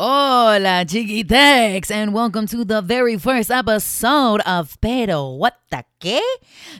Hola, chiquitex, and welcome to the very first episode of Pero What the Que?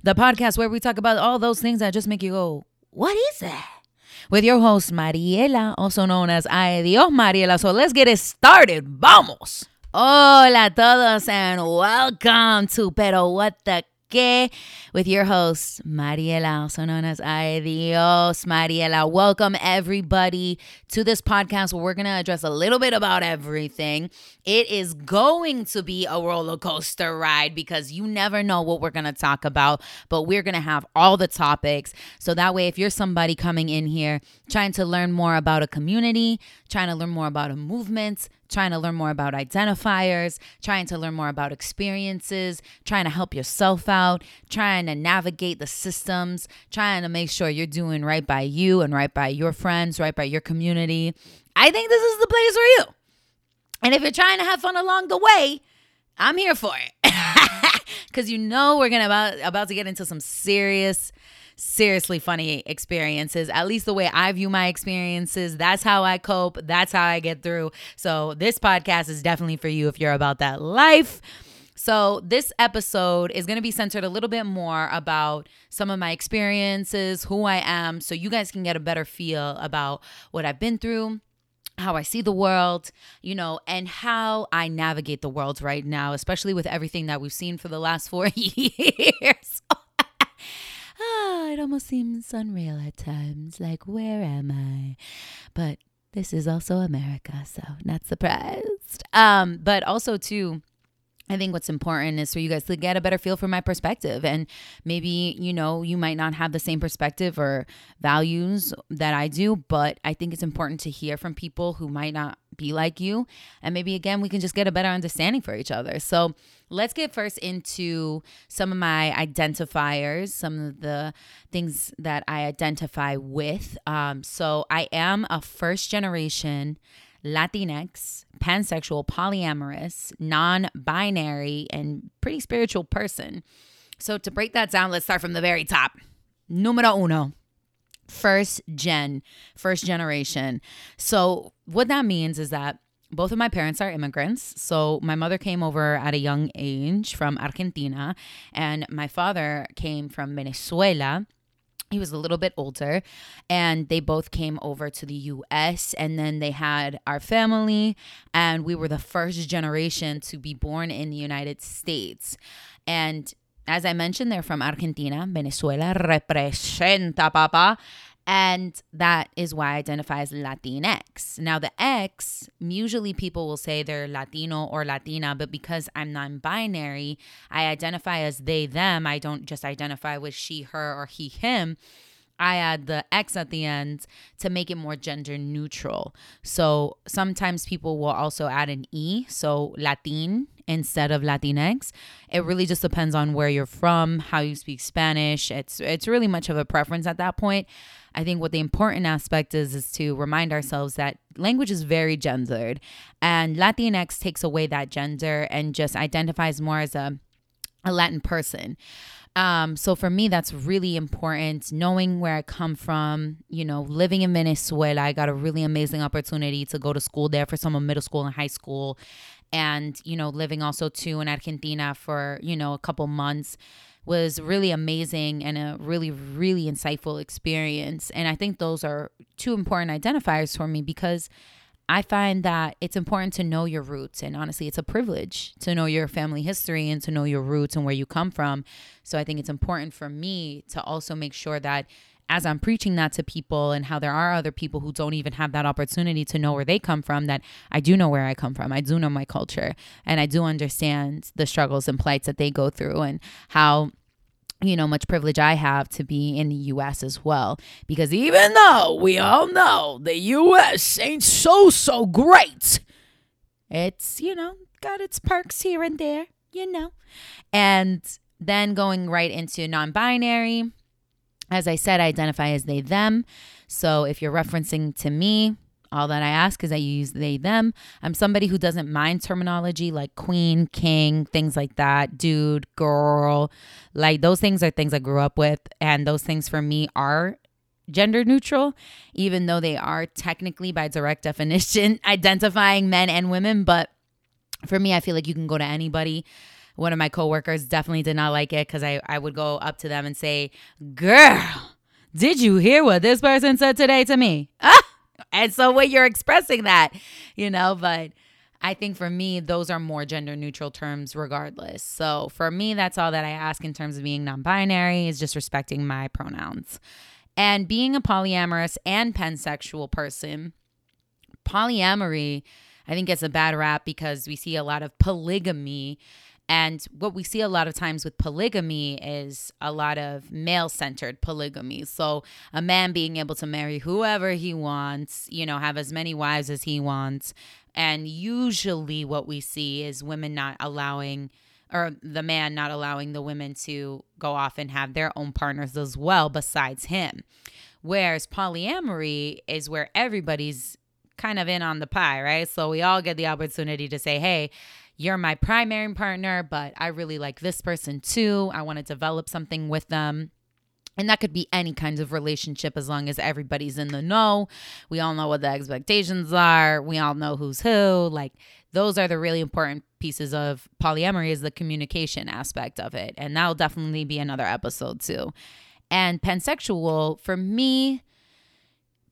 The podcast where we talk about all those things that just make you go, What is that? With your host, Mariela, also known as Ay Dios Mariela. So let's get it started. Vamos! Hola todos, and welcome to Pero What the Que with your host, Mariela, also known as Ay Dios Mariela. Welcome, everybody, to this podcast where we're going to address a little bit about everything. It is going to be a roller coaster ride because you never know what we're going to talk about, but we're going to have all the topics. So that way, if you're somebody coming in here trying to learn more about a community, trying to learn more about a movement, trying to learn more about identifiers, trying to learn more about experiences, trying to help yourself out, trying to navigate the systems, trying to make sure you're doing right by you and right by your friends, right by your community. I think this is the place for you. And if you're trying to have fun along the way, I'm here for it. Cuz you know we're to about about to get into some serious seriously funny experiences. At least the way I view my experiences, that's how I cope, that's how I get through. So, this podcast is definitely for you if you're about that life. So, this episode is going to be centered a little bit more about some of my experiences, who I am, so you guys can get a better feel about what I've been through how I see the world, you know, and how I navigate the world right now, especially with everything that we've seen for the last four years. Ah, it almost seems unreal at times. Like, where am I? But this is also America, so not surprised. Um, but also too, I think what's important is for you guys to get a better feel for my perspective. And maybe, you know, you might not have the same perspective or values that I do, but I think it's important to hear from people who might not be like you. And maybe, again, we can just get a better understanding for each other. So let's get first into some of my identifiers, some of the things that I identify with. Um, so I am a first generation Latinx, pansexual, polyamorous, non binary, and pretty spiritual person. So, to break that down, let's start from the very top. Numero uno, first gen, first generation. So, what that means is that both of my parents are immigrants. So, my mother came over at a young age from Argentina, and my father came from Venezuela he was a little bit older and they both came over to the US and then they had our family and we were the first generation to be born in the United States and as I mentioned they're from Argentina Venezuela representa papa and that is why I identify as Latinx. Now, the X, usually people will say they're Latino or Latina, but because I'm non binary, I identify as they, them. I don't just identify with she, her, or he, him. I add the X at the end to make it more gender neutral. So sometimes people will also add an E, so Latine instead of Latinx. It really just depends on where you're from, how you speak Spanish. It's it's really much of a preference at that point. I think what the important aspect is is to remind ourselves that language is very gendered and Latinx takes away that gender and just identifies more as a a Latin person. Um, so for me, that's really important. Knowing where I come from, you know, living in Venezuela, I got a really amazing opportunity to go to school there for some of middle school and high school, and you know, living also too in Argentina for you know a couple months was really amazing and a really, really insightful experience. And I think those are two important identifiers for me because I find that it's important to know your roots. And honestly, it's a privilege to know your family history and to know your roots and where you come from. So I think it's important for me to also make sure that as I'm preaching that to people and how there are other people who don't even have that opportunity to know where they come from, that I do know where I come from. I do know my culture and I do understand the struggles and plights that they go through and how you know, much privilege I have to be in the US as well. Because even though we all know the US ain't so, so great, it's, you know, got its perks here and there, you know. And then going right into non binary, as I said, I identify as they, them. So if you're referencing to me, all that I ask is that you use they, them. I'm somebody who doesn't mind terminology like queen, king, things like that, dude, girl. Like those things are things I grew up with. And those things for me are gender neutral, even though they are technically by direct definition identifying men and women. But for me, I feel like you can go to anybody. One of my coworkers definitely did not like it because I, I would go up to them and say, Girl, did you hear what this person said today to me? Ah! And so when you're expressing that, you know, but I think for me, those are more gender neutral terms regardless. So for me, that's all that I ask in terms of being non binary is just respecting my pronouns. And being a polyamorous and pansexual person, polyamory, I think gets a bad rap because we see a lot of polygamy. And what we see a lot of times with polygamy is a lot of male centered polygamy. So, a man being able to marry whoever he wants, you know, have as many wives as he wants, and usually, what we see is women not allowing, or the man not allowing the women to go off and have their own partners as well, besides him. Whereas polyamory is where everybody's kind of in on the pie, right? So we all get the opportunity to say, hey, you're my primary partner, but I really like this person too. I want to develop something with them. And that could be any kind of relationship as long as everybody's in the know. We all know what the expectations are. We all know who's who. Like those are the really important pieces of polyamory is the communication aspect of it. And that'll definitely be another episode too. And pansexual, for me,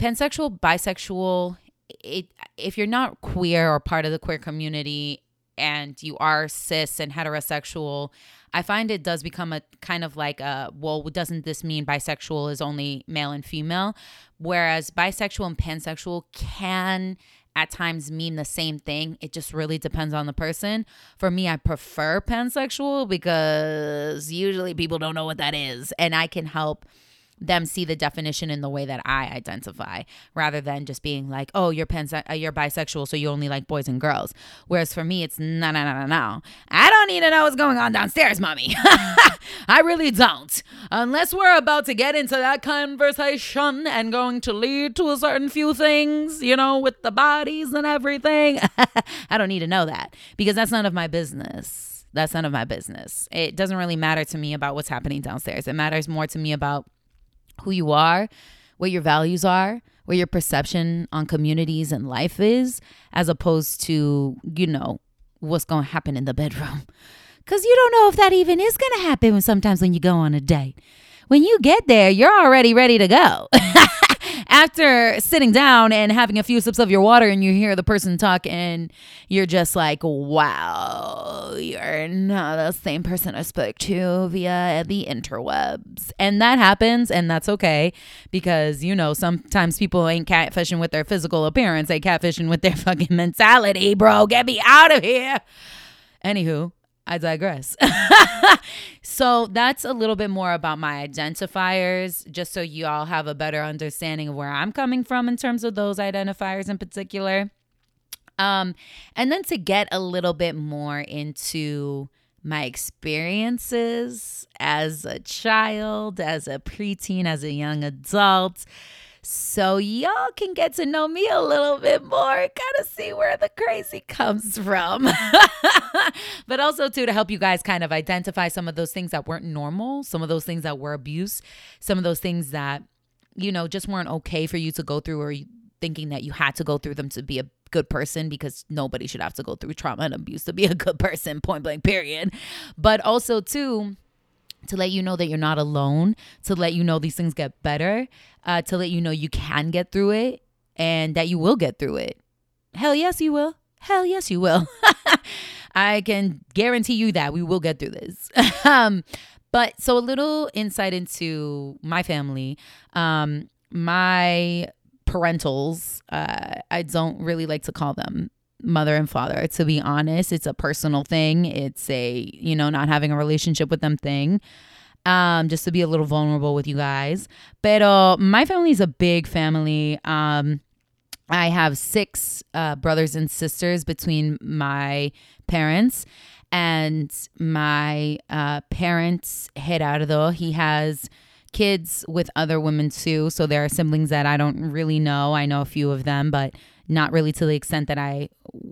pansexual, bisexual, it if you're not queer or part of the queer community and you are cis and heterosexual, I find it does become a kind of like a well, doesn't this mean bisexual is only male and female? Whereas bisexual and pansexual can at times mean the same thing. It just really depends on the person. For me, I prefer pansexual because usually people don't know what that is, and I can help them see the definition in the way that I identify rather than just being like, oh, you're pans- uh, you're bisexual, so you only like boys and girls. Whereas for me, it's no, no, no, no, no. I don't need to know what's going on downstairs, mommy. I really don't. Unless we're about to get into that conversation and going to lead to a certain few things, you know, with the bodies and everything. I don't need to know that because that's none of my business. That's none of my business. It doesn't really matter to me about what's happening downstairs. It matters more to me about who you are, what your values are, what your perception on communities and life is, as opposed to, you know, what's going to happen in the bedroom. Because you don't know if that even is going to happen sometimes when you go on a date. When you get there, you're already ready to go. after sitting down and having a few sips of your water and you hear the person talk and you're just like, wow, you're not the same person I spoke to via the interwebs. And that happens and that's okay because, you know, sometimes people ain't catfishing with their physical appearance, they catfishing with their fucking mentality, bro. Get me out of here. Anywho, I digress. so that's a little bit more about my identifiers, just so you all have a better understanding of where I'm coming from in terms of those identifiers in particular. Um, and then to get a little bit more into my experiences as a child, as a preteen, as a young adult so y'all can get to know me a little bit more, kind of see where the crazy comes from. but also too to help you guys kind of identify some of those things that weren't normal, some of those things that were abuse, some of those things that you know just weren't okay for you to go through or thinking that you had to go through them to be a good person because nobody should have to go through trauma and abuse to be a good person point blank period but also too to let you know that you're not alone, to let you know these things get better, uh, to let you know you can get through it and that you will get through it. Hell yes, you will. Hell yes, you will. I can guarantee you that we will get through this. um, but so a little insight into my family. Um, my parentals, uh, I don't really like to call them mother and father. To be honest it's a personal thing. It's a you know not having a relationship with them thing. Um just to be a little vulnerable with you guys. But my family is a big family. Um i have six uh, brothers and sisters between my parents. And my uh, parents Gerardo he has kids with other women too. So there are siblings that i don't really know. I know a few of them but not really to the extent that I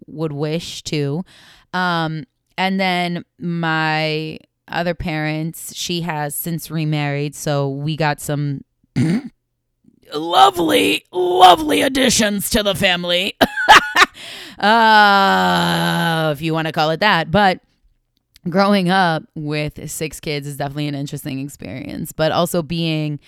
would wish to. Um, and then my other parents, she has since remarried, so we got some lovely, lovely additions to the family. uh, if you want to call it that. But growing up with six kids is definitely an interesting experience, but also being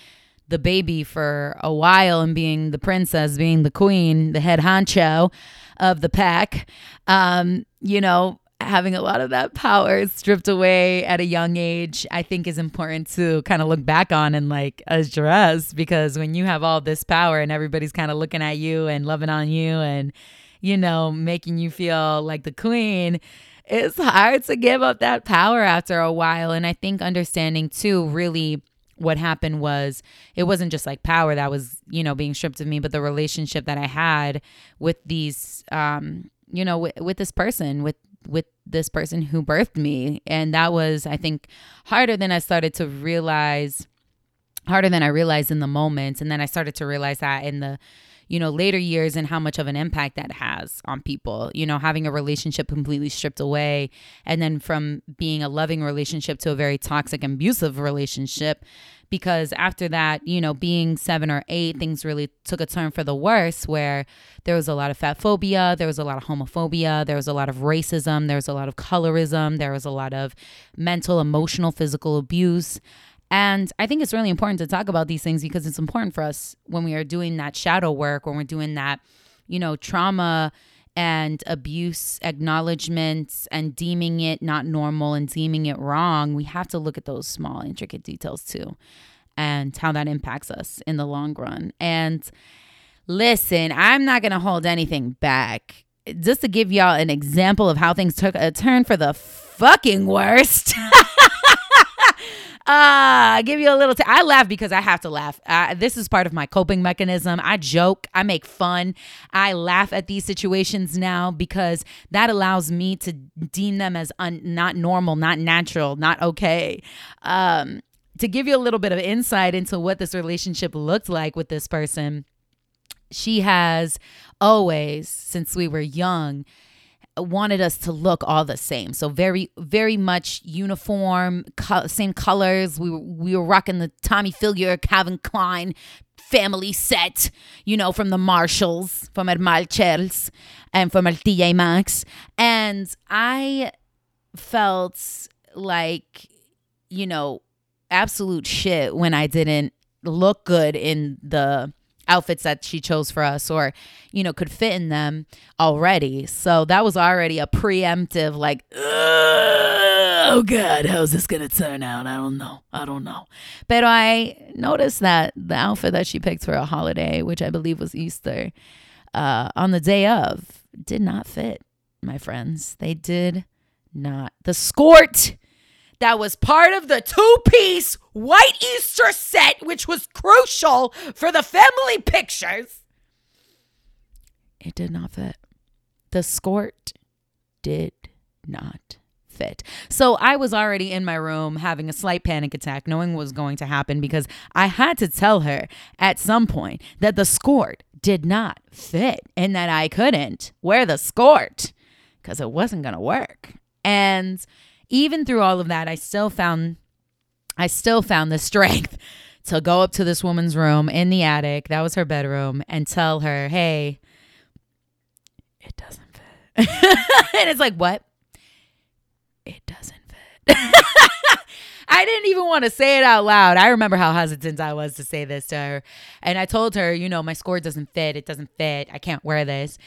the baby for a while and being the princess, being the queen, the head honcho of the pack, um, you know, having a lot of that power stripped away at a young age, I think is important to kind of look back on and like address because when you have all this power and everybody's kind of looking at you and loving on you and, you know, making you feel like the queen, it's hard to give up that power after a while. And I think understanding too, really what happened was it wasn't just like power that was you know being stripped of me but the relationship that i had with these um you know with, with this person with with this person who birthed me. And that was i think harder than i started to realize harder than i realized in the moment. And then i started to realize that in the you know later years and how much of an impact that has on people you know having a relationship completely stripped away and then from being a loving relationship to a very toxic abusive relationship because after that, you know, being seven or eight, things really took a turn for the worse where there was a lot of fat phobia, there was a lot of homophobia, there was a lot of racism, there was a lot of colorism, there was a lot of mental, emotional, physical abuse. And I think it's really important to talk about these things because it's important for us when we are doing that shadow work, when we're doing that, you know, trauma and abuse acknowledgments and deeming it not normal and deeming it wrong, we have to look at those small, intricate details too and how that impacts us in the long run. And listen, I'm not going to hold anything back. Just to give y'all an example of how things took a turn for the fucking worst. Uh, give you a little. T- I laugh because I have to laugh. Uh, this is part of my coping mechanism. I joke, I make fun, I laugh at these situations now because that allows me to deem them as un- not normal, not natural, not okay. Um, to give you a little bit of insight into what this relationship looked like with this person, she has always, since we were young, wanted us to look all the same. So very, very much uniform, co- same colors. We were, we were rocking the Tommy Hilfiger, Calvin Klein family set, you know, from the Marshalls, from Hermachels, and from El TJ Maxx. And I felt like, you know, absolute shit when I didn't look good in the outfits that she chose for us or you know could fit in them already. So that was already a preemptive like oh god how's this gonna turn out? I don't know. I don't know. But i noticed that the outfit that she picked for a holiday which i believe was easter uh, on the day of did not fit my friends. They did not. The skirt that was part of the two piece white Easter set, which was crucial for the family pictures. It did not fit. The skirt did not fit. So I was already in my room having a slight panic attack, knowing what was going to happen because I had to tell her at some point that the skirt did not fit and that I couldn't wear the skirt because it wasn't going to work. And even through all of that, I still found I still found the strength to go up to this woman's room in the attic, that was her bedroom, and tell her, "Hey, it doesn't fit." and it's like, "What?" It doesn't fit. I didn't even want to say it out loud. I remember how hesitant I was to say this to her. And I told her, you know, my score doesn't fit. It doesn't fit. I can't wear this.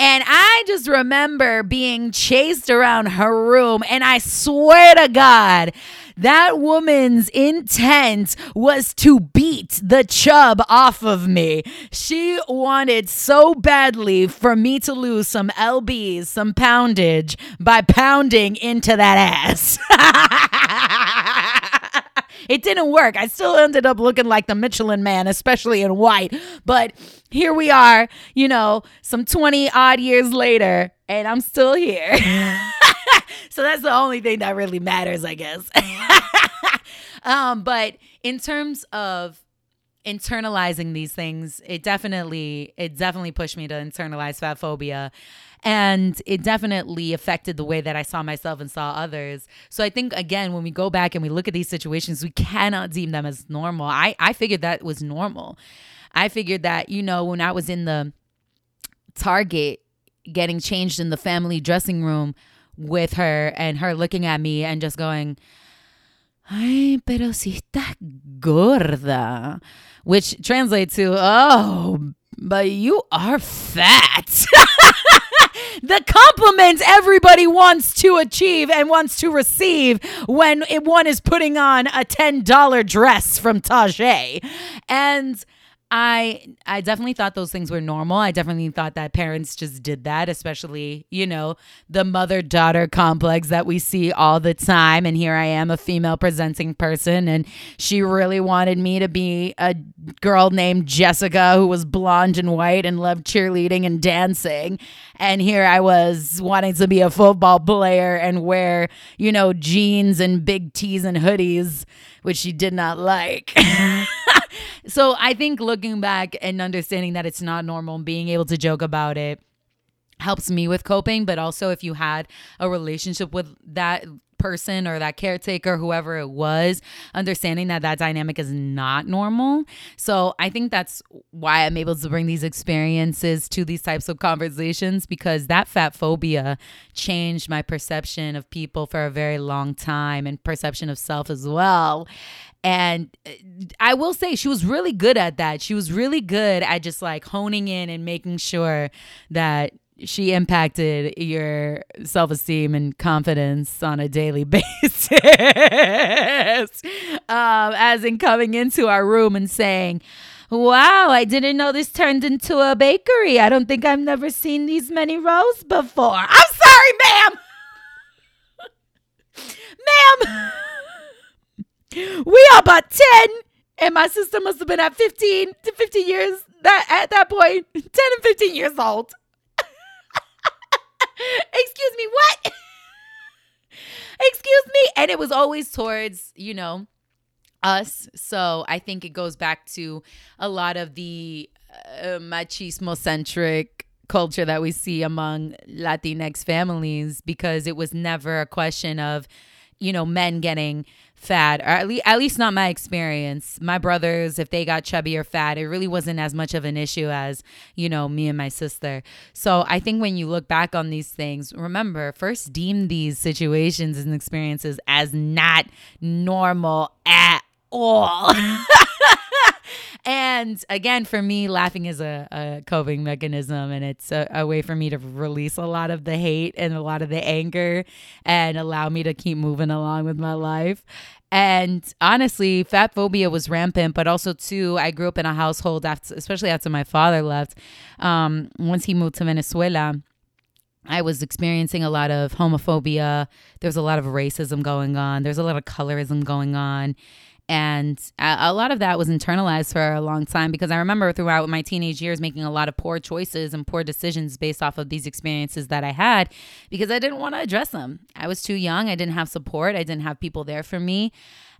And I just remember being chased around her room. And I swear to God, that woman's intent was to beat the chub off of me. She wanted so badly for me to lose some LBs, some poundage by pounding into that ass. It didn't work. I still ended up looking like the Michelin man, especially in white. But here we are, you know, some 20 odd years later, and I'm still here. so that's the only thing that really matters, I guess. um, but in terms of internalizing these things, it definitely it definitely pushed me to internalize fat phobia and it definitely affected the way that I saw myself and saw others. So I think again, when we go back and we look at these situations, we cannot deem them as normal. I I figured that was normal. I figured that, you know, when I was in the Target getting changed in the family dressing room with her and her looking at me and just going, Ay, pero si estás gorda, which translates to, oh, but you are fat. the compliments everybody wants to achieve and wants to receive when one is putting on a $10 dress from Tajay. And I I definitely thought those things were normal. I definitely thought that parents just did that, especially, you know, the mother-daughter complex that we see all the time and here I am a female presenting person and she really wanted me to be a girl named Jessica who was blonde and white and loved cheerleading and dancing. And here I was wanting to be a football player and wear, you know, jeans and big tees and hoodies, which she did not like. so I think looking back and understanding that it's not normal and being able to joke about it helps me with coping but also if you had a relationship with that person or that caretaker whoever it was understanding that that dynamic is not normal. So i think that's why i'm able to bring these experiences to these types of conversations because that fat phobia changed my perception of people for a very long time and perception of self as well and uh, I will say she was really good at that. She was really good at just like honing in and making sure that she impacted your self esteem and confidence on a daily basis. um, as in coming into our room and saying, Wow, I didn't know this turned into a bakery. I don't think I've never seen these many rows before. I'm sorry, ma'am. ma'am. we are about 10 and my sister must have been at 15 to 15 years that at that point 10 and 15 years old. Excuse me what? Excuse me? And it was always towards you know us. So i think it goes back to a lot of the uh, machismo centric culture that we see among latinx families because it was never a question of you know men getting fat, or at least, at least not my experience. My brothers, if they got chubby or fat, it really wasn't as much of an issue as, you know, me and my sister. So I think when you look back on these things, remember, first deem these situations and experiences as not normal at all. and again, for me, laughing is a, a coping mechanism and it's a, a, way for me to release a lot of the hate and a lot of the anger and allow me to keep moving along with my life. And honestly, fat phobia was rampant, but also too, I grew up in a household after, especially after my father left. Um, once he moved to Venezuela, I was experiencing a lot of homophobia. There was a lot of racism going on. There's a lot of colorism going on. And a lot of that was internalized for a long time because I remember throughout my teenage years making a lot of poor choices and poor decisions based off of these experiences that I had because I didn't want to address them. I was too young. I didn't have support. I didn't have people there for me.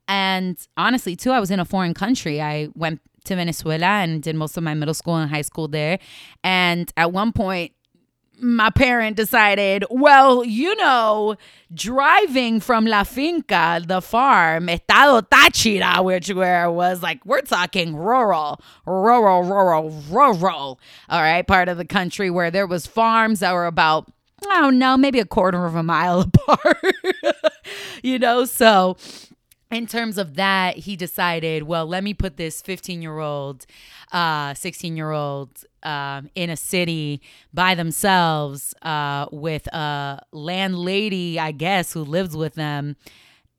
And honestly, too, I was in a foreign country. I went to Venezuela and did most of my middle school and high school there. And at one point, my parent decided, well, you know, driving from La Finca, the farm, Estado Táchira, which where was like, we're talking rural, rural, rural, rural, all right, part of the country where there was farms that were about, I don't know, maybe a quarter of a mile apart, you know, so in terms of that, he decided, well, let me put this 15 year old, uh, 16 year old um, in a city by themselves uh, with a landlady, I guess, who lives with them.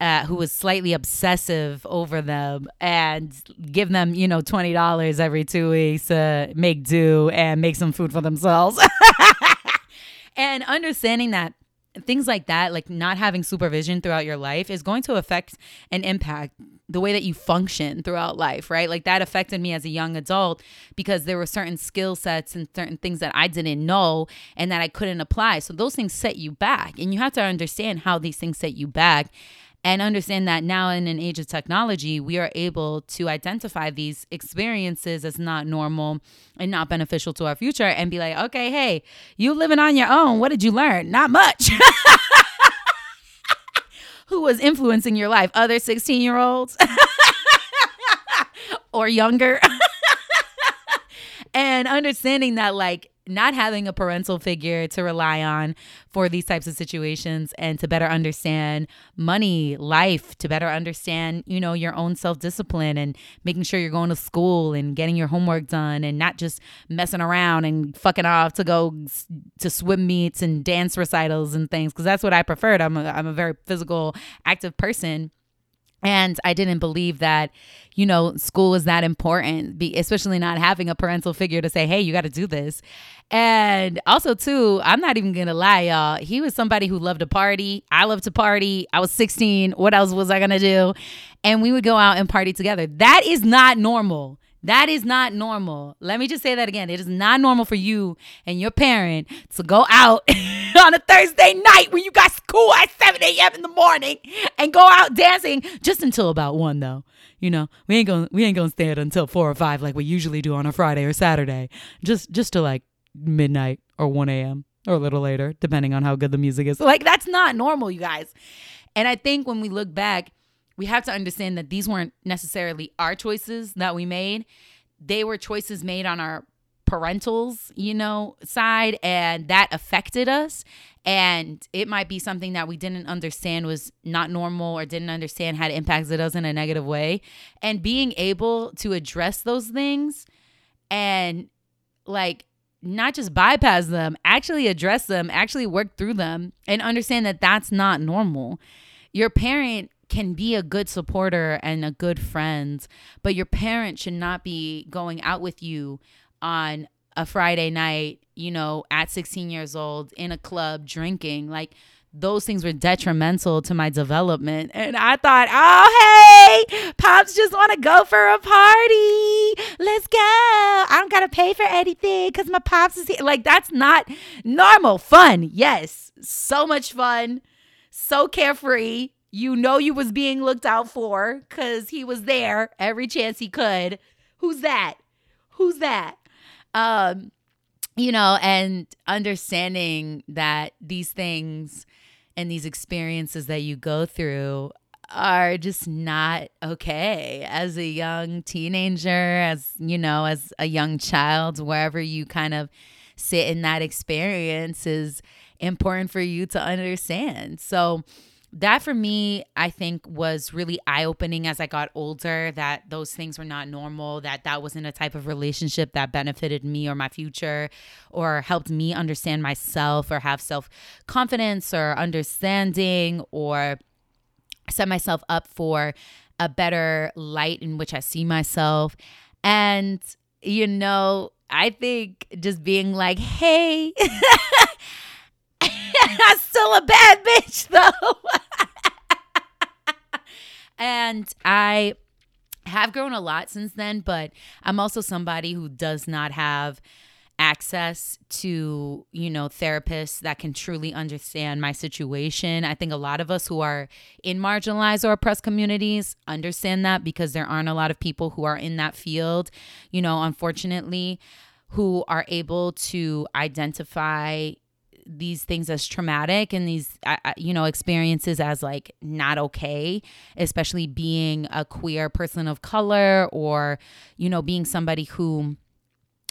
Uh, who was slightly obsessive over them and give them, you know, $20 every two weeks to make do and make some food for themselves. and understanding that things like that, like not having supervision throughout your life, is going to affect and impact the way that you function throughout life, right? Like that affected me as a young adult because there were certain skill sets and certain things that I didn't know and that I couldn't apply. So those things set you back. And you have to understand how these things set you back and understand that now in an age of technology, we are able to identify these experiences as not normal and not beneficial to our future and be like, okay, hey, you living on your own. What did you learn? Not much. who was influencing your life? Other 16 year olds or younger? and understanding that like not having a parental figure to rely on for these types of situations and to better understand money, life, to better understand, you know, your own self-discipline and making sure you're going to school and getting your homework done and not just messing around and fucking off to go to swim meets and dance recitals and things because that's what I preferred. I'm a, I'm a very physical active person and I didn't believe that, you know, school was that important, especially not having a parental figure to say, hey, you got to do this. And also, too, I'm not even going to lie, y'all. He was somebody who loved to party. I love to party. I was 16. What else was I going to do? And we would go out and party together. That is not normal. That is not normal. Let me just say that again. It is not normal for you and your parent to go out on a Thursday night when you got school at 7 a.m. in the morning and go out dancing just until about one though. You know, we ain't gonna we ain't gonna stay until four or five like we usually do on a Friday or Saturday. Just just to like midnight or 1 a.m. or a little later, depending on how good the music is. Like that's not normal, you guys. And I think when we look back, we have to understand that these weren't necessarily our choices that we made. They were choices made on our parentals, you know, side and that affected us and it might be something that we didn't understand was not normal or didn't understand had impacts impacted us in a negative way and being able to address those things and like not just bypass them, actually address them, actually work through them and understand that that's not normal. Your parent can be a good supporter and a good friend, but your parent should not be going out with you on a Friday night, you know, at 16 years old in a club drinking. Like, those things were detrimental to my development. And I thought, oh, hey, pops just want to go for a party. Let's go. I don't got to pay for anything because my pops is here. Like, that's not normal. Fun. Yes. So much fun. So carefree. You know you was being looked out for because he was there every chance he could. Who's that? Who's that? Um, you know, and understanding that these things and these experiences that you go through are just not okay as a young teenager, as you know, as a young child, wherever you kind of sit in that experience is important for you to understand. So, that for me, I think was really eye opening as I got older that those things were not normal, that that wasn't a type of relationship that benefited me or my future or helped me understand myself or have self confidence or understanding or set myself up for a better light in which I see myself. And, you know, I think just being like, hey, I'm still a bad bitch though. and I have grown a lot since then, but I'm also somebody who does not have access to, you know, therapists that can truly understand my situation. I think a lot of us who are in marginalized or oppressed communities understand that because there aren't a lot of people who are in that field, you know, unfortunately, who are able to identify these things as traumatic and these you know experiences as like not okay especially being a queer person of color or you know being somebody who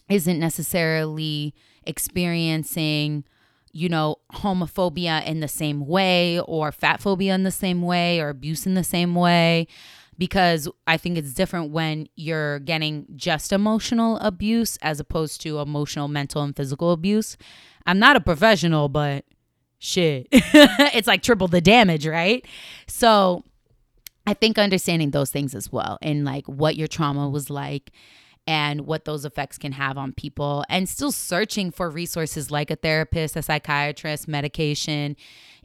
isn't necessarily experiencing you know homophobia in the same way or fat phobia in the same way or abuse in the same way because I think it's different when you're getting just emotional abuse as opposed to emotional, mental, and physical abuse. I'm not a professional, but shit, it's like triple the damage, right? So I think understanding those things as well and like what your trauma was like and what those effects can have on people and still searching for resources like a therapist, a psychiatrist, medication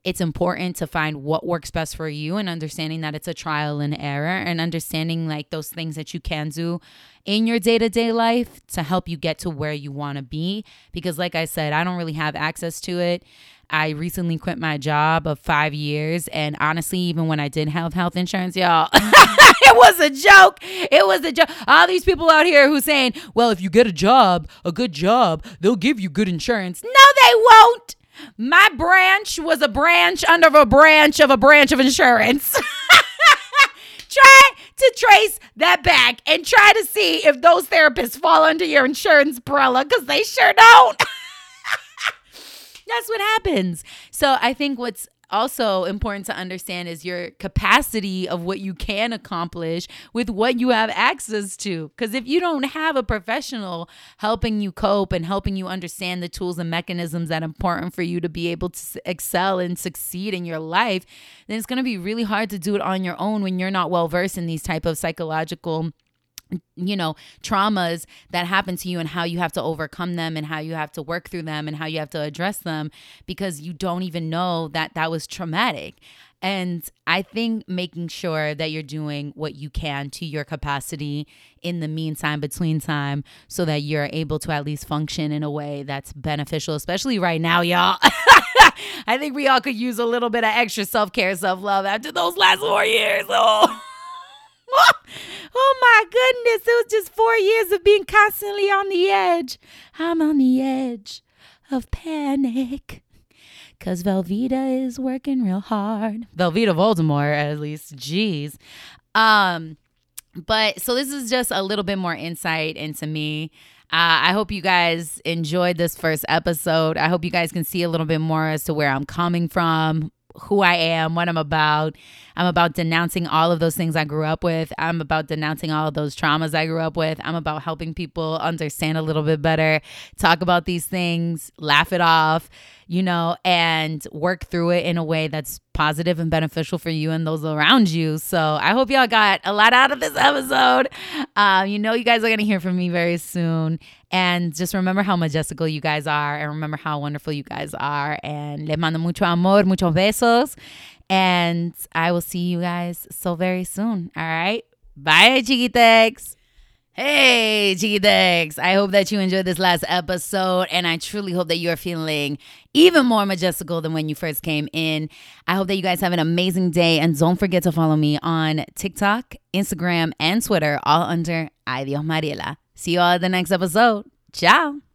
it's important to find what works best for you and understanding that it's a trial and error and understanding like those things that you can do in your day to day life to help you get to where you want to be. Because, like I said, I don't really have access to it. I recently quit my job of five years. And honestly, even when I did have health insurance, y'all, it was a joke. It was a joke. All these people out here who saying, well, if you get a job, a good job, they'll give you good insurance. No, they won't. My branch was a branch under a branch of a branch of insurance. try to trace that back and try to see if those therapists fall under your insurance umbrella because they sure don't. That's what happens. So I think what's also important to understand is your capacity of what you can accomplish with what you have access to. Because if you don't have a professional helping you cope and helping you understand the tools and mechanisms that are important for you to be able to excel and succeed in your life, then it's going to be really hard to do it on your own when you're not well versed in these type of psychological you know traumas that happen to you and how you have to overcome them and how you have to work through them and how you have to address them because you don't even know that that was traumatic and I think making sure that you're doing what you can to your capacity in the meantime, between time, so that you're able to at least function in a way that's beneficial, especially right now, y'all. I think we all could use a little bit of extra self care, self love after those last four years. Oh. oh my goodness, it was just four years of being constantly on the edge. I'm on the edge of panic. Cause Velveeta is working real hard. Velveeta Voldemort, at least. Jeez. Um, but so this is just a little bit more insight into me. Uh, I hope you guys enjoyed this first episode. I hope you guys can see a little bit more as to where I'm coming from, who I am, what I'm about. I'm about denouncing all of those things I grew up with. I'm about denouncing all of those traumas I grew up with. I'm about helping people understand a little bit better, talk about these things, laugh it off, you know, and work through it in a way that's positive and beneficial for you and those around you. So I hope y'all got a lot out of this episode. Um, you know, you guys are going to hear from me very soon. And just remember how majestical you guys are and remember how wonderful you guys are. And le mando mucho amor, muchos besos. And I will see you guys so very soon. All right. Bye, Chiquitex. Hey, Chiquitex. I hope that you enjoyed this last episode, and I truly hope that you're feeling even more majestical than when you first came in. I hope that you guys have an amazing day, and don't forget to follow me on TikTok, Instagram, and Twitter, all under Ay Dios Mariela. See you all at the next episode. Ciao.